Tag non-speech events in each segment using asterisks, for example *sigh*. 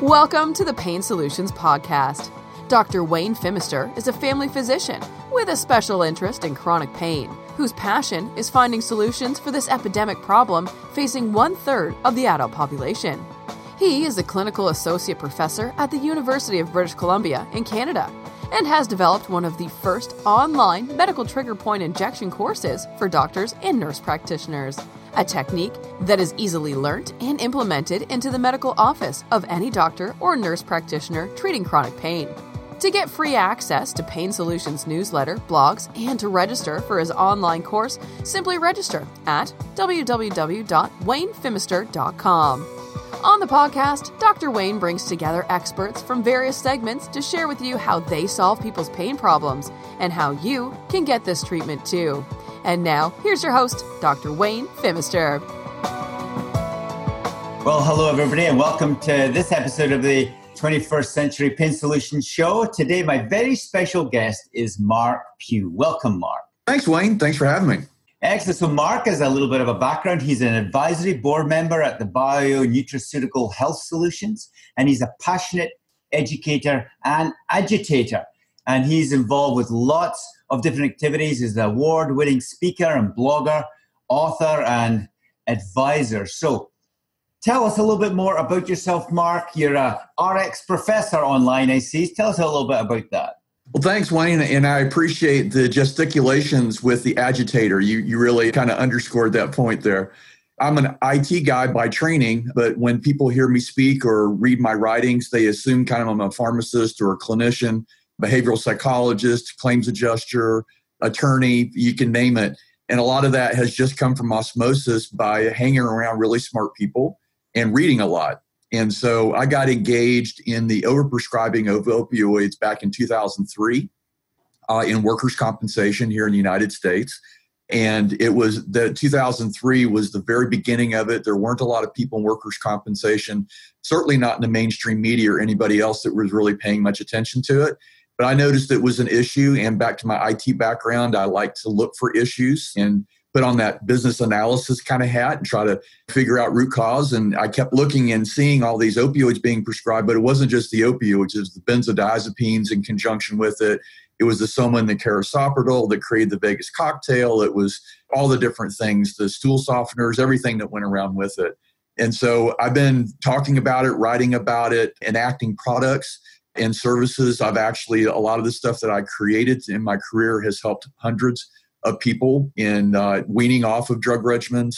Welcome to the Pain Solutions Podcast. Dr. Wayne Phimister is a family physician with a special interest in chronic pain, whose passion is finding solutions for this epidemic problem facing one third of the adult population. He is a clinical associate professor at the University of British Columbia in Canada and has developed one of the first online medical trigger point injection courses for doctors and nurse practitioners a technique that is easily learnt and implemented into the medical office of any doctor or nurse practitioner treating chronic pain. To get free access to Pain Solutions newsletter, blogs, and to register for his online course, simply register at www.waynephimister.com. On the podcast, Dr. Wayne brings together experts from various segments to share with you how they solve people's pain problems and how you can get this treatment too. And now, here's your host, Dr. Wayne Phimister. Well, hello, everybody, and welcome to this episode of the 21st Century Pain Solutions Show. Today, my very special guest is Mark Pugh. Welcome, Mark. Thanks, Wayne. Thanks for having me. Excellent. So, Mark has a little bit of a background. He's an advisory board member at the Bio Nutraceutical Health Solutions, and he's a passionate educator and agitator. And he's involved with lots of different activities. He's an award winning speaker and blogger, author, and advisor. So, tell us a little bit more about yourself, Mark. You're a RX professor online, I see. Tell us a little bit about that. Well, thanks, Wayne, and I appreciate the gesticulations with the agitator. You you really kind of underscored that point there. I'm an IT guy by training, but when people hear me speak or read my writings, they assume kind of I'm a pharmacist or a clinician behavioral psychologist, claims adjuster, attorney, you can name it. And a lot of that has just come from osmosis by hanging around really smart people and reading a lot. And so I got engaged in the overprescribing of opioids back in 2003 uh, in workers' compensation here in the United States. And it was the 2003 was the very beginning of it. There weren't a lot of people in workers' compensation, certainly not in the mainstream media or anybody else that was really paying much attention to it. But I noticed it was an issue. And back to my IT background, I like to look for issues and put on that business analysis kind of hat and try to figure out root cause. And I kept looking and seeing all these opioids being prescribed, but it wasn't just the opioids, it was the benzodiazepines in conjunction with it. It was the soma and the carisoprodol that created the Vegas cocktail. It was all the different things, the stool softeners, everything that went around with it. And so I've been talking about it, writing about it, enacting products and services. I've actually, a lot of the stuff that I created in my career has helped hundreds of people in uh, weaning off of drug regimens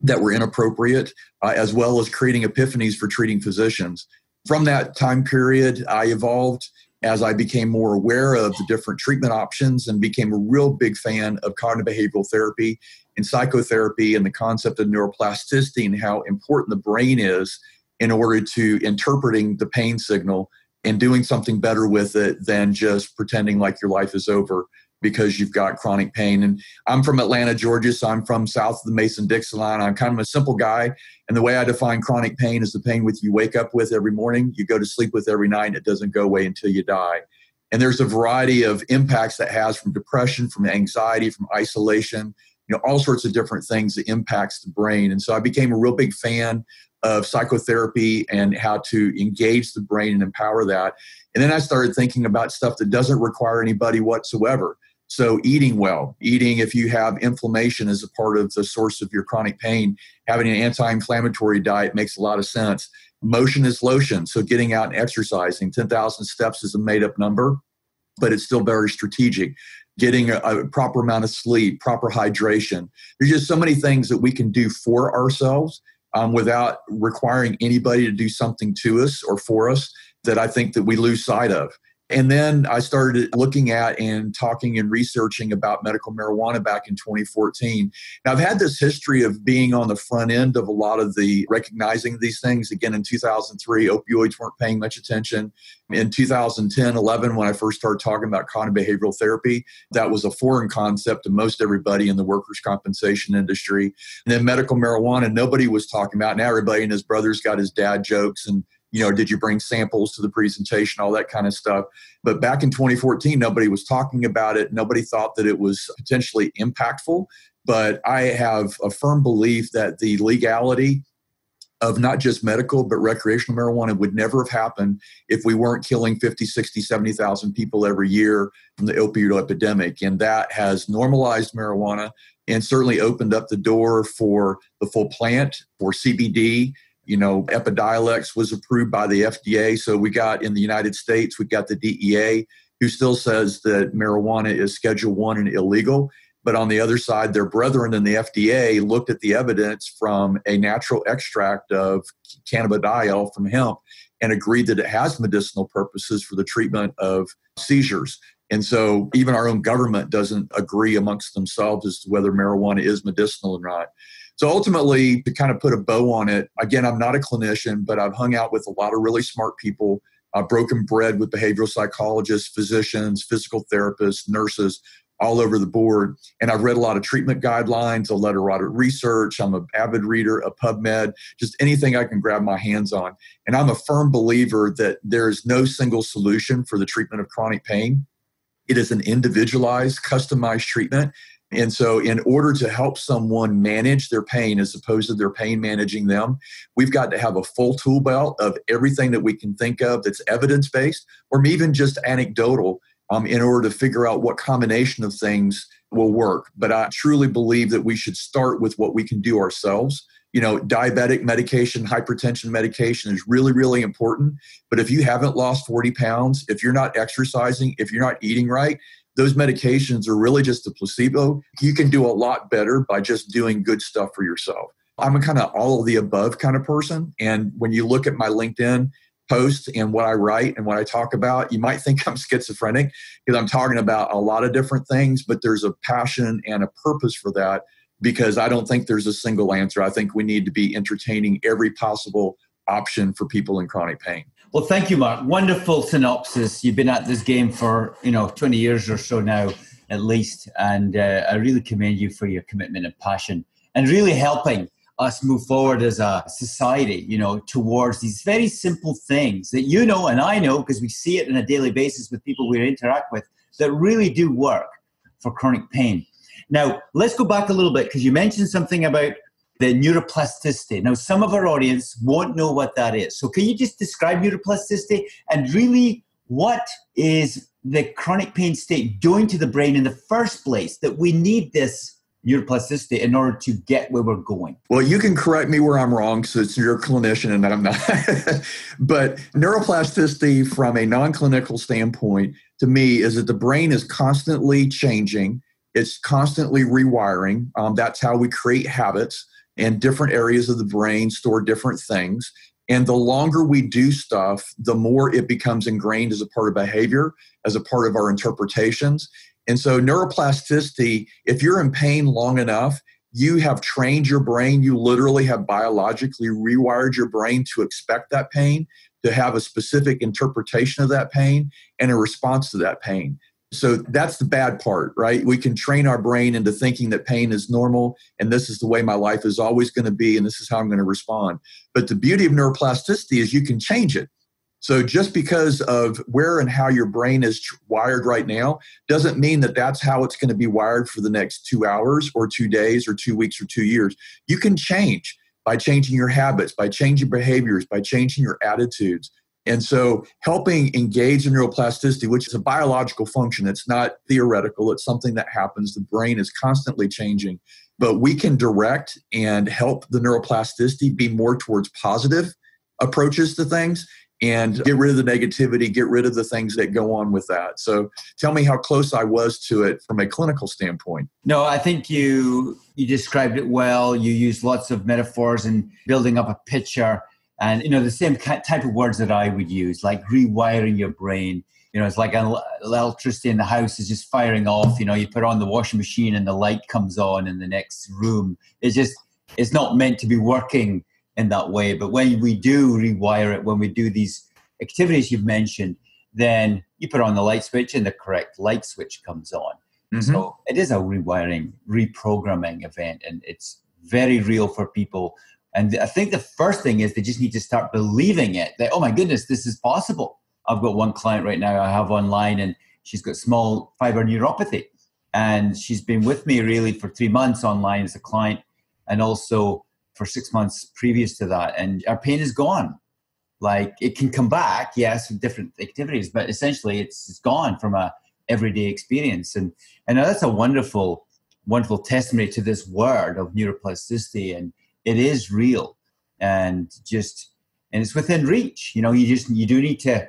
that were inappropriate, uh, as well as creating epiphanies for treating physicians. From that time period, I evolved as I became more aware of the different treatment options and became a real big fan of cognitive behavioral therapy and psychotherapy and the concept of neuroplasticity and how important the brain is in order to interpreting the pain signal and doing something better with it than just pretending like your life is over because you've got chronic pain. And I'm from Atlanta, Georgia, so I'm from south of the Mason Dixon line. I'm kind of a simple guy. And the way I define chronic pain is the pain with you wake up with every morning, you go to sleep with every night, and it doesn't go away until you die. And there's a variety of impacts that has from depression, from anxiety, from isolation, know, all sorts of different things that impacts the brain. And so I became a real big fan of psychotherapy and how to engage the brain and empower that. And then I started thinking about stuff that doesn't require anybody whatsoever. So, eating well, eating if you have inflammation as a part of the source of your chronic pain, having an anti inflammatory diet makes a lot of sense. Motion is lotion. So, getting out and exercising, 10,000 steps is a made up number, but it's still very strategic. Getting a, a proper amount of sleep, proper hydration. There's just so many things that we can do for ourselves um, without requiring anybody to do something to us or for us that I think that we lose sight of. And then I started looking at and talking and researching about medical marijuana back in 2014. Now, I've had this history of being on the front end of a lot of the recognizing these things. Again, in 2003, opioids weren't paying much attention. In 2010, 11, when I first started talking about cognitive behavioral therapy, that was a foreign concept to most everybody in the workers' compensation industry. And then medical marijuana, nobody was talking about. Now everybody and his brother's got his dad jokes and you know, did you bring samples to the presentation, all that kind of stuff. But back in 2014, nobody was talking about it. Nobody thought that it was potentially impactful. But I have a firm belief that the legality of not just medical but recreational marijuana would never have happened if we weren't killing 50 60 70,000 people every year from the opioid epidemic and that has normalized marijuana and certainly opened up the door for the full plant for CBD you know epidiolex was approved by the FDA so we got in the United States we got the DEA who still says that marijuana is schedule 1 and illegal but on the other side, their brethren in the FDA looked at the evidence from a natural extract of cannabidiol from hemp and agreed that it has medicinal purposes for the treatment of seizures. And so even our own government doesn't agree amongst themselves as to whether marijuana is medicinal or not. So ultimately, to kind of put a bow on it, again, I'm not a clinician, but I've hung out with a lot of really smart people, I've broken bread with behavioral psychologists, physicians, physical therapists, nurses all over the board. And I've read a lot of treatment guidelines, a lot of research. I'm an avid reader of PubMed, just anything I can grab my hands on. And I'm a firm believer that there is no single solution for the treatment of chronic pain. It is an individualized, customized treatment. And so, in order to help someone manage their pain as opposed to their pain managing them, we've got to have a full tool belt of everything that we can think of that's evidence based or even just anecdotal um, in order to figure out what combination of things will work. But I truly believe that we should start with what we can do ourselves. You know, diabetic medication, hypertension medication is really, really important. But if you haven't lost 40 pounds, if you're not exercising, if you're not eating right, those medications are really just a placebo. You can do a lot better by just doing good stuff for yourself. I'm a kind of all of the above kind of person. And when you look at my LinkedIn, post and what I write and what I talk about, you might think *laughs* I'm schizophrenic because I'm talking about a lot of different things, but there's a passion and a purpose for that because I don't think there's a single answer. I think we need to be entertaining every possible option for people in chronic pain. Well, thank you, Mark. Wonderful synopsis. You've been at this game for you know 20 years or so now, at least, and uh, I really commend you for your commitment and passion and really helping us move forward as a society, you know, towards these very simple things that you know and I know because we see it on a daily basis with people we interact with that really do work for chronic pain. Now, let's go back a little bit because you mentioned something about the neuroplasticity. Now, some of our audience won't know what that is. So, can you just describe neuroplasticity and really what is the chronic pain state doing to the brain in the first place that we need this neuroplasticity in order to get where we're going? Well, you can correct me where I'm wrong, so it's you're a clinician and I'm not. *laughs* but neuroplasticity, from a non clinical standpoint, to me, is that the brain is constantly changing, it's constantly rewiring. Um, that's how we create habits, and different areas of the brain store different things. And the longer we do stuff, the more it becomes ingrained as a part of behavior, as a part of our interpretations. And so, neuroplasticity, if you're in pain long enough, you have trained your brain, you literally have biologically rewired your brain to expect that pain, to have a specific interpretation of that pain and a response to that pain. So that's the bad part, right? We can train our brain into thinking that pain is normal and this is the way my life is always going to be and this is how I'm going to respond. But the beauty of neuroplasticity is you can change it. So just because of where and how your brain is wired right now doesn't mean that that's how it's going to be wired for the next two hours or two days or two weeks or two years. You can change by changing your habits, by changing behaviors, by changing your attitudes. And so helping engage in neuroplasticity, which is a biological function, it's not theoretical, it's something that happens. The brain is constantly changing. But we can direct and help the neuroplasticity be more towards positive approaches to things and get rid of the negativity, get rid of the things that go on with that. So tell me how close I was to it from a clinical standpoint. No, I think you you described it well. You used lots of metaphors and building up a picture and you know the same type of words that I would use like rewiring your brain. You know, it's like electricity in the house is just firing off. You know, you put on the washing machine and the light comes on in the next room. It's just it's not meant to be working in that way. But when we do rewire it, when we do these activities you've mentioned, then you put on the light switch and the correct light switch comes on. Mm-hmm. So it is a rewiring, reprogramming event, and it's very real for people. And I think the first thing is they just need to start believing it that, oh my goodness, this is possible. I've got one client right now I have online, and she's got small fiber neuropathy. And she's been with me really for three months online as a client and also for six months previous to that, and our pain is gone. Like it can come back, yes, with different activities, but essentially it's, it's gone from a everyday experience. And and that's a wonderful, wonderful testimony to this word of neuroplasticity, and it is real, and just and it's within reach. You know, you just you do need to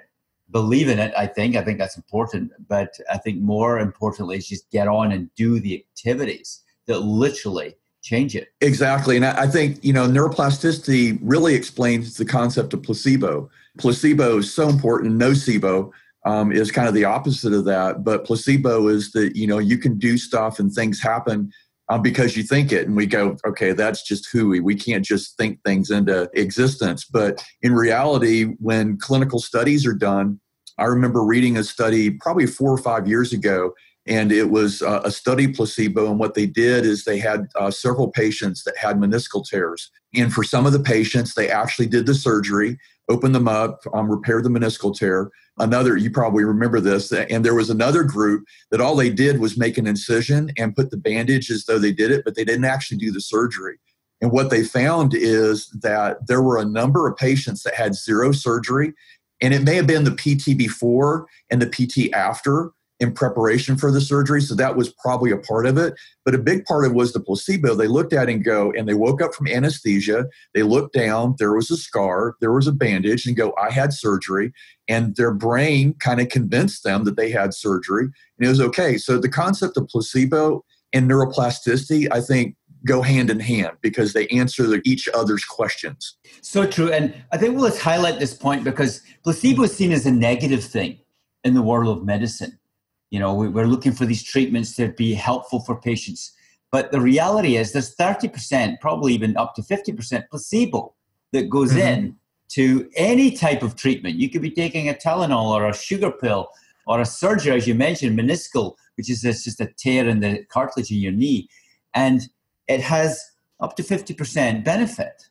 believe in it. I think I think that's important, but I think more importantly is just get on and do the activities that literally change it. Exactly. And I think, you know, neuroplasticity really explains the concept of placebo. Placebo is so important. Nocebo um, is kind of the opposite of that. But placebo is that, you know, you can do stuff and things happen um, because you think it. And we go, okay, that's just hooey. We can't just think things into existence. But in reality, when clinical studies are done, I remember reading a study probably four or five years ago and it was uh, a study placebo. And what they did is they had uh, several patients that had meniscal tears. And for some of the patients, they actually did the surgery, opened them up, um, repaired the meniscal tear. Another, you probably remember this, and there was another group that all they did was make an incision and put the bandage as though they did it, but they didn't actually do the surgery. And what they found is that there were a number of patients that had zero surgery, and it may have been the PT before and the PT after in preparation for the surgery. So that was probably a part of it. But a big part of it was the placebo. They looked at and go, and they woke up from anesthesia. They looked down, there was a scar, there was a bandage, and go, I had surgery. And their brain kind of convinced them that they had surgery and it was okay. So the concept of placebo and neuroplasticity, I think, go hand in hand because they answer the, each other's questions. So true. And I think we'll let's highlight this point because placebo is seen as a negative thing in the world of medicine. You know, we're looking for these treatments to be helpful for patients. But the reality is there's 30%, probably even up to 50% placebo that goes mm-hmm. in to any type of treatment. You could be taking a Tylenol or a sugar pill or a surgery, as you mentioned, meniscal, which is just a tear in the cartilage in your knee. And it has up to 50% benefit.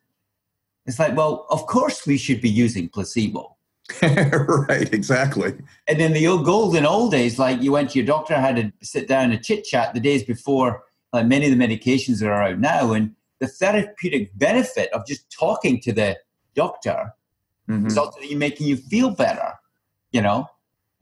It's like, well, of course we should be using placebo. *laughs* right, exactly. And in the old golden old days, like you went to your doctor, had to sit down and chit chat the days before, like many of the medications that are out now, and the therapeutic benefit of just talking to the doctor mm-hmm. is ultimately making you feel better, you know,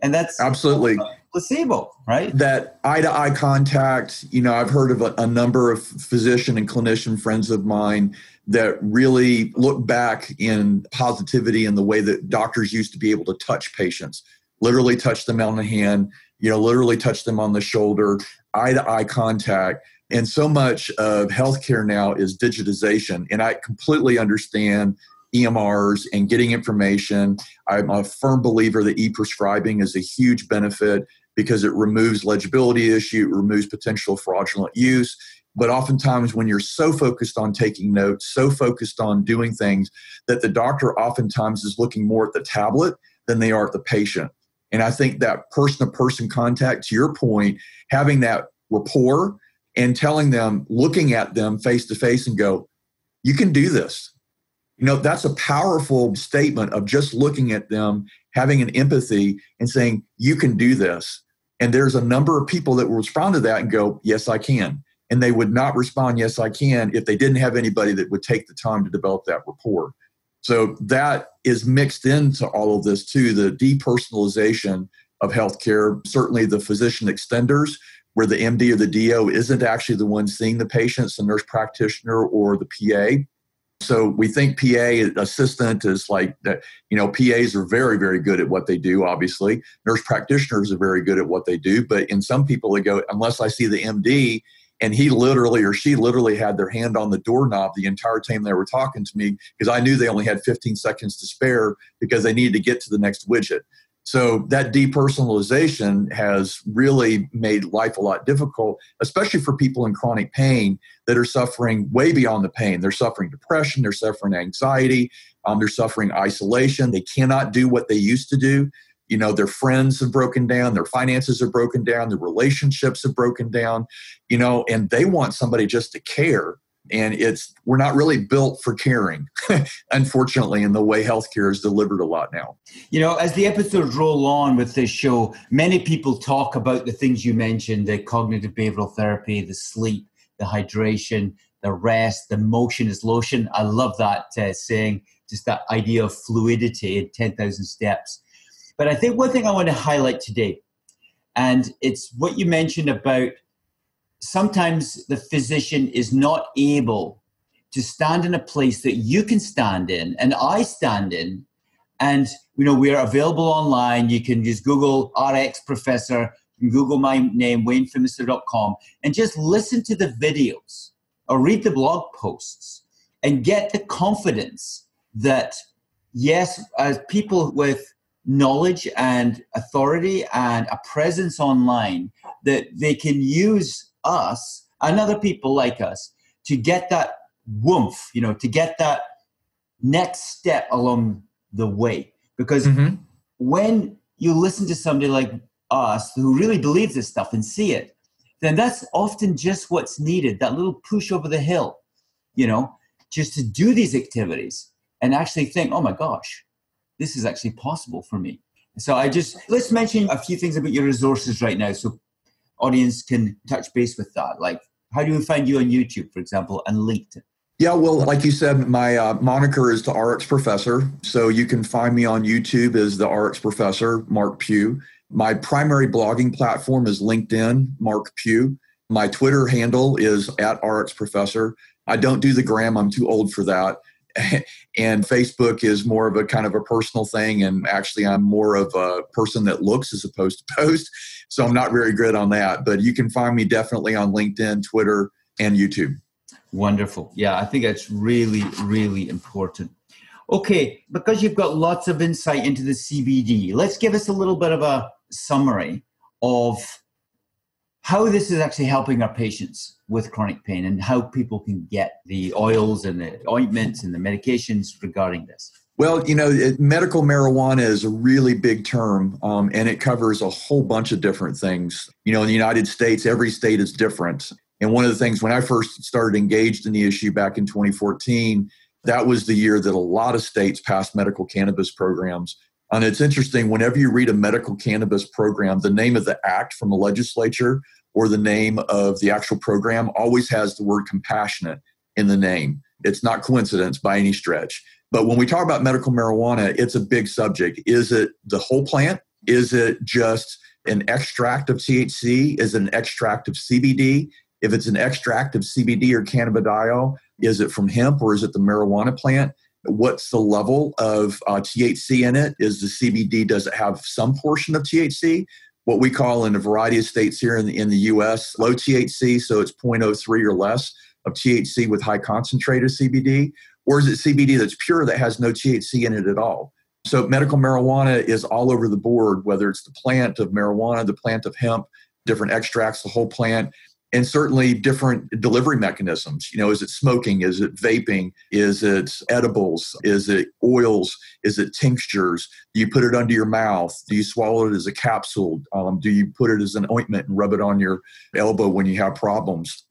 and that's absolutely placebo, right? That eye to eye contact. You know, I've heard of a, a number of physician and clinician friends of mine that really look back in positivity in the way that doctors used to be able to touch patients, literally touch them on the hand, you know, literally touch them on the shoulder, eye to eye contact. And so much of healthcare now is digitization. And I completely understand EMRs and getting information. I'm a firm believer that e prescribing is a huge benefit because it removes legibility issue, it removes potential fraudulent use, but oftentimes, when you're so focused on taking notes, so focused on doing things, that the doctor oftentimes is looking more at the tablet than they are at the patient. And I think that person to person contact, to your point, having that rapport and telling them, looking at them face to face and go, you can do this. You know, that's a powerful statement of just looking at them, having an empathy and saying, you can do this. And there's a number of people that will respond to that and go, yes, I can and they would not respond yes i can if they didn't have anybody that would take the time to develop that rapport so that is mixed into all of this too the depersonalization of healthcare certainly the physician extenders where the md or the do isn't actually the one seeing the patients the nurse practitioner or the pa so we think PA assistant is like that. You know, PAs are very, very good at what they do. Obviously, nurse practitioners are very good at what they do. But in some people, they go unless I see the MD and he literally or she literally had their hand on the doorknob the entire time they were talking to me because I knew they only had 15 seconds to spare because they needed to get to the next widget. So that depersonalization has really made life a lot difficult, especially for people in chronic pain that are suffering way beyond the pain. They're suffering depression, they're suffering anxiety, um, they're suffering isolation. They cannot do what they used to do you know their friends have broken down their finances are broken down their relationships have broken down you know and they want somebody just to care and it's we're not really built for caring *laughs* unfortunately in the way healthcare is delivered a lot now you know as the episodes roll on with this show many people talk about the things you mentioned the cognitive behavioral therapy the sleep the hydration the rest, the motion is lotion. I love that uh, saying, just that idea of fluidity in 10,000 steps. But I think one thing I want to highlight today, and it's what you mentioned about sometimes the physician is not able to stand in a place that you can stand in and I stand in. And you know, we are available online. You can just Google RX Professor, Google my name, waynephimister.com, and just listen to the videos or read the blog posts and get the confidence that, yes, as people with knowledge and authority and a presence online, that they can use us and other people like us to get that woomph, you know, to get that next step along the way. Because mm-hmm. when you listen to somebody like us who really believes this stuff and see it, then that's often just what's needed that little push over the hill, you know, just to do these activities and actually think, oh my gosh, this is actually possible for me. So I just, let's mention a few things about your resources right now so audience can touch base with that. Like, how do we find you on YouTube, for example, and LinkedIn? Yeah, well, like you said, my uh, moniker is the RX Professor. So you can find me on YouTube as the RX Professor, Mark Pugh. My primary blogging platform is LinkedIn, Mark Pugh. My Twitter handle is at RX Professor. I don't do the gram, I'm too old for that. *laughs* and Facebook is more of a kind of a personal thing. And actually, I'm more of a person that looks as opposed to *laughs* post. So I'm not very good on that. But you can find me definitely on LinkedIn, Twitter, and YouTube. Wonderful. Yeah, I think that's really, really important. Okay, because you've got lots of insight into the CBD, let's give us a little bit of a summary of how this is actually helping our patients with chronic pain and how people can get the oils and the ointments and the medications regarding this. Well, you know, medical marijuana is a really big term um, and it covers a whole bunch of different things. You know, in the United States, every state is different. And one of the things when I first started engaged in the issue back in 2014, that was the year that a lot of states passed medical cannabis programs. And it's interesting, whenever you read a medical cannabis program, the name of the act from the legislature or the name of the actual program always has the word compassionate in the name. It's not coincidence by any stretch. But when we talk about medical marijuana, it's a big subject. Is it the whole plant? Is it just an extract of THC? Is it an extract of CBD? If it's an extract of CBD or cannabidiol, is it from hemp or is it the marijuana plant? What's the level of uh, THC in it? Is the CBD, does it have some portion of THC? What we call in a variety of states here in the, in the US, low THC, so it's 0.03 or less of THC with high concentrated CBD? Or is it CBD that's pure that has no THC in it at all? So medical marijuana is all over the board, whether it's the plant of marijuana, the plant of hemp, different extracts, the whole plant and certainly different delivery mechanisms. You know, is it smoking? Is it vaping? Is it edibles? Is it oils? Is it tinctures? Do you put it under your mouth? Do you swallow it as a capsule? Um, do you put it as an ointment and rub it on your elbow when you have problems?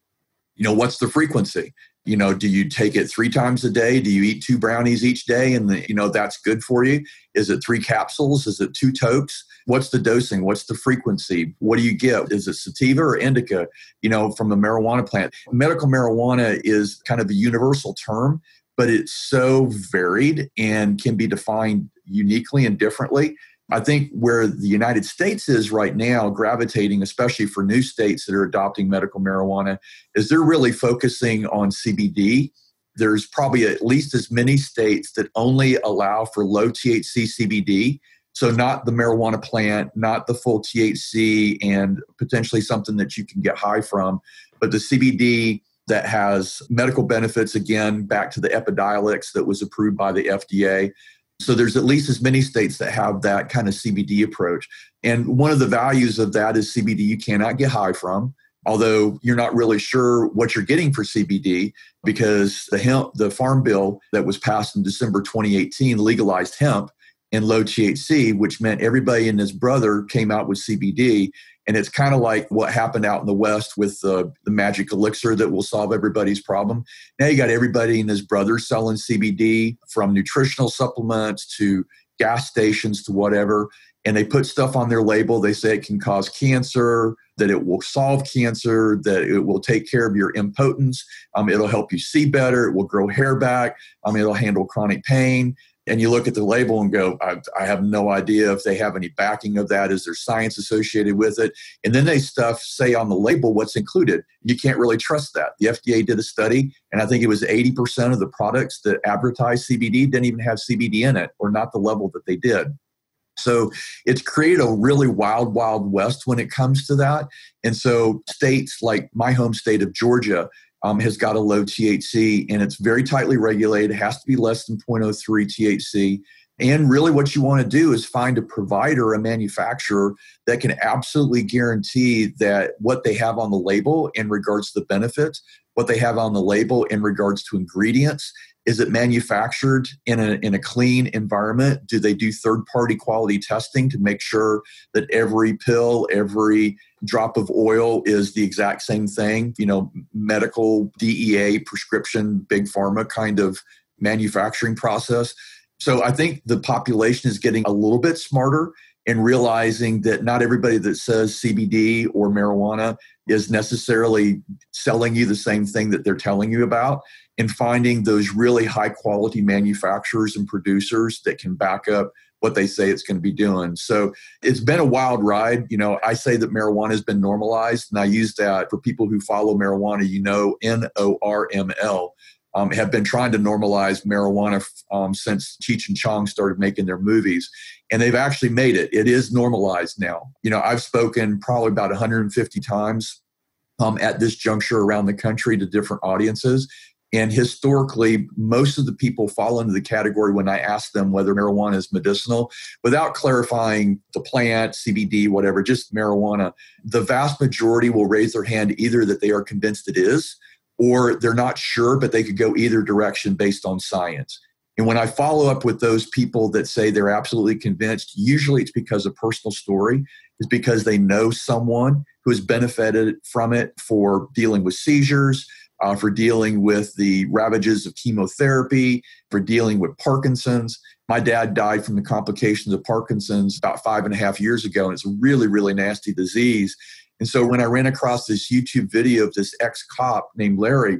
You know, what's the frequency? you know do you take it three times a day do you eat two brownies each day and the, you know that's good for you is it three capsules is it two tokes what's the dosing what's the frequency what do you get is it sativa or indica you know from the marijuana plant medical marijuana is kind of a universal term but it's so varied and can be defined uniquely and differently I think where the United States is right now, gravitating, especially for new states that are adopting medical marijuana, is they're really focusing on CBD. There's probably at least as many states that only allow for low THC CBD. So, not the marijuana plant, not the full THC, and potentially something that you can get high from, but the CBD that has medical benefits, again, back to the Epidiolex that was approved by the FDA. So there's at least as many states that have that kind of CBD approach. And one of the values of that is CBD you cannot get high from, although you're not really sure what you're getting for CBD because the hemp, the farm bill that was passed in December 2018 legalized hemp and low THC, which meant everybody and his brother came out with CBD. And it's kind of like what happened out in the West with the magic elixir that will solve everybody's problem. Now you got everybody and his brother selling CBD from nutritional supplements to gas stations to whatever. And they put stuff on their label. They say it can cause cancer, that it will solve cancer, that it will take care of your impotence, um, it'll help you see better, it will grow hair back, um, it'll handle chronic pain. And you look at the label and go, I, I have no idea if they have any backing of that. Is there science associated with it? And then they stuff say on the label what's included. You can't really trust that. The FDA did a study, and I think it was 80% of the products that advertise CBD didn't even have CBD in it, or not the level that they did. So it's created a really wild, wild west when it comes to that. And so states like my home state of Georgia um, has got a low THC and it's very tightly regulated. Has to be less than 0.03 THC. And really, what you want to do is find a provider, a manufacturer that can absolutely guarantee that what they have on the label in regards to the benefits, what they have on the label in regards to ingredients, is it manufactured in a, in a clean environment? Do they do third party quality testing to make sure that every pill, every drop of oil is the exact same thing? You know, medical, DEA, prescription, big pharma kind of manufacturing process. So I think the population is getting a little bit smarter and realizing that not everybody that says CBD or marijuana is necessarily selling you the same thing that they're telling you about and finding those really high quality manufacturers and producers that can back up what they say it's going to be doing. So it's been a wild ride. You know, I say that marijuana has been normalized, and I use that for people who follow marijuana, you know, N O R M L. Um, have been trying to normalize marijuana um, since Cheech and Chong started making their movies, and they've actually made it. It is normalized now. You know, I've spoken probably about 150 times um, at this juncture around the country to different audiences, and historically, most of the people fall into the category when I ask them whether marijuana is medicinal without clarifying the plant, CBD, whatever, just marijuana. The vast majority will raise their hand either that they are convinced it is or they're not sure, but they could go either direction based on science. And when I follow up with those people that say they're absolutely convinced, usually it's because of personal story, is because they know someone who has benefited from it for dealing with seizures, uh, for dealing with the ravages of chemotherapy, for dealing with Parkinson's. My dad died from the complications of Parkinson's about five and a half years ago, and it's a really, really nasty disease. And so when I ran across this YouTube video of this ex cop named Larry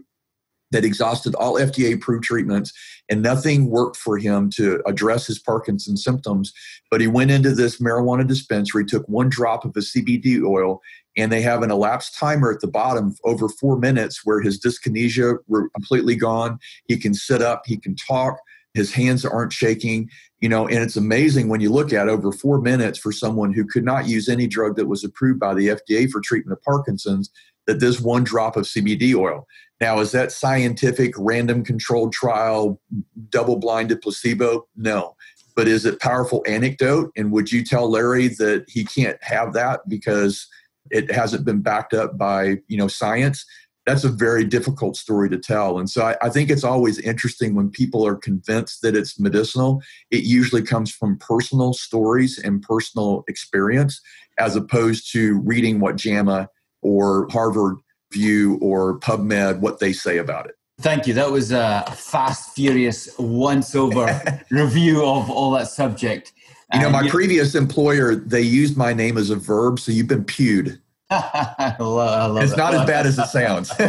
that exhausted all FDA approved treatments and nothing worked for him to address his Parkinson's symptoms. But he went into this marijuana dispensary, took one drop of a CBD oil, and they have an elapsed timer at the bottom over four minutes where his dyskinesia were completely gone. He can sit up, he can talk, his hands aren't shaking, you know, and it's amazing when you look at over four minutes for someone who could not use any drug that was approved by the FDA for treatment of Parkinson's, that this one drop of CBD oil. Now, is that scientific, random controlled trial, double blinded placebo? No. But is it powerful anecdote? And would you tell Larry that he can't have that because it hasn't been backed up by you know science? That's a very difficult story to tell. And so I, I think it's always interesting when people are convinced that it's medicinal. It usually comes from personal stories and personal experience as opposed to reading what JAMA or Harvard View or PubMed, what they say about it. Thank you. That was a fast, furious, once over *laughs* review of all that subject. You know, my previous employer, they used my name as a verb, so you've been pewed. *laughs* I love, I love it's not as bad as it sounds. *laughs*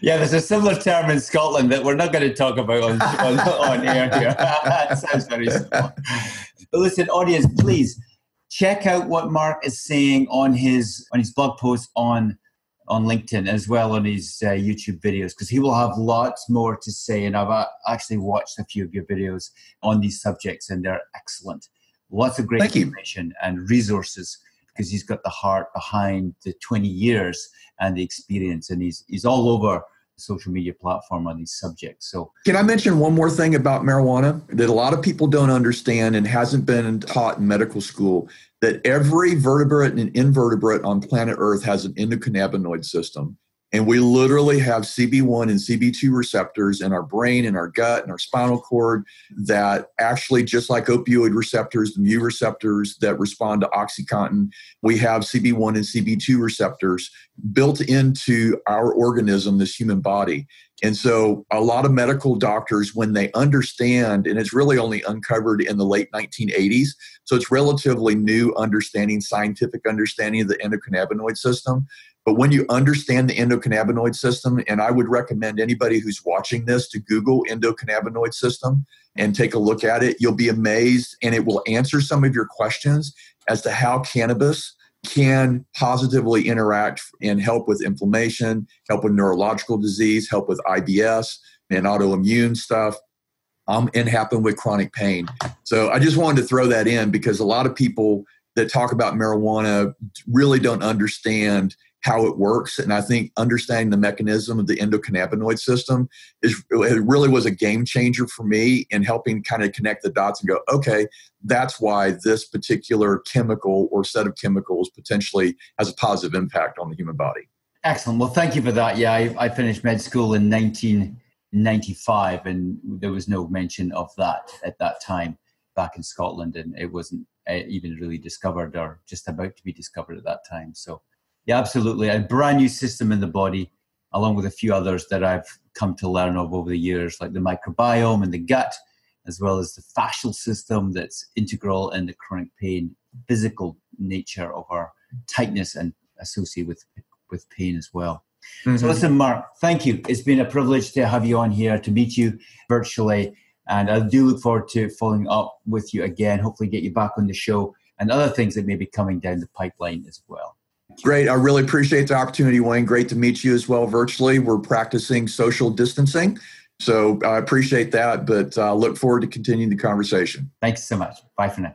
yeah, there's a similar term in Scotland that we're not going to talk about on, on, on air here. it sounds very simple. But listen, audience, please check out what Mark is saying on his on his blog post on on LinkedIn as well on his uh, YouTube videos because he will have lots more to say. And I've uh, actually watched a few of your videos on these subjects, and they're excellent. Lots of great Thank information you. and resources because he's got the heart behind the 20 years and the experience, and he's he's all over social media platform on these subjects. So, can I mention one more thing about marijuana that a lot of people don't understand and hasn't been taught in medical school? That every vertebrate and invertebrate on planet Earth has an endocannabinoid system. And we literally have CB1 and CB2 receptors in our brain, in our gut, in our spinal cord that actually, just like opioid receptors, the mu receptors that respond to Oxycontin, we have CB1 and CB2 receptors built into our organism, this human body. And so, a lot of medical doctors, when they understand, and it's really only uncovered in the late 1980s, so it's relatively new understanding, scientific understanding of the endocannabinoid system. But when you understand the endocannabinoid system, and I would recommend anybody who's watching this to Google endocannabinoid system and take a look at it, you'll be amazed and it will answer some of your questions as to how cannabis can positively interact and help with inflammation, help with neurological disease, help with IBS and autoimmune stuff, um, and happen with chronic pain. So I just wanted to throw that in because a lot of people that talk about marijuana really don't understand how it works. And I think understanding the mechanism of the endocannabinoid system is it really was a game changer for me in helping kind of connect the dots and go, okay, that's why this particular chemical or set of chemicals potentially has a positive impact on the human body. Excellent. Well, thank you for that. Yeah, I, I finished med school in 1995, and there was no mention of that at that time back in Scotland, and it wasn't uh, even really discovered or just about to be discovered at that time. So yeah, absolutely. A brand new system in the body, along with a few others that I've come to learn of over the years, like the microbiome and the gut, as well as the fascial system that's integral in the chronic pain, physical nature of our tightness and associated with, with pain as well. Mm-hmm. So, listen, Mark, thank you. It's been a privilege to have you on here, to meet you virtually. And I do look forward to following up with you again, hopefully, get you back on the show and other things that may be coming down the pipeline as well. Great. I really appreciate the opportunity, Wayne. Great to meet you as well virtually. We're practicing social distancing. So I appreciate that, but uh, look forward to continuing the conversation. Thanks so much. Bye for now.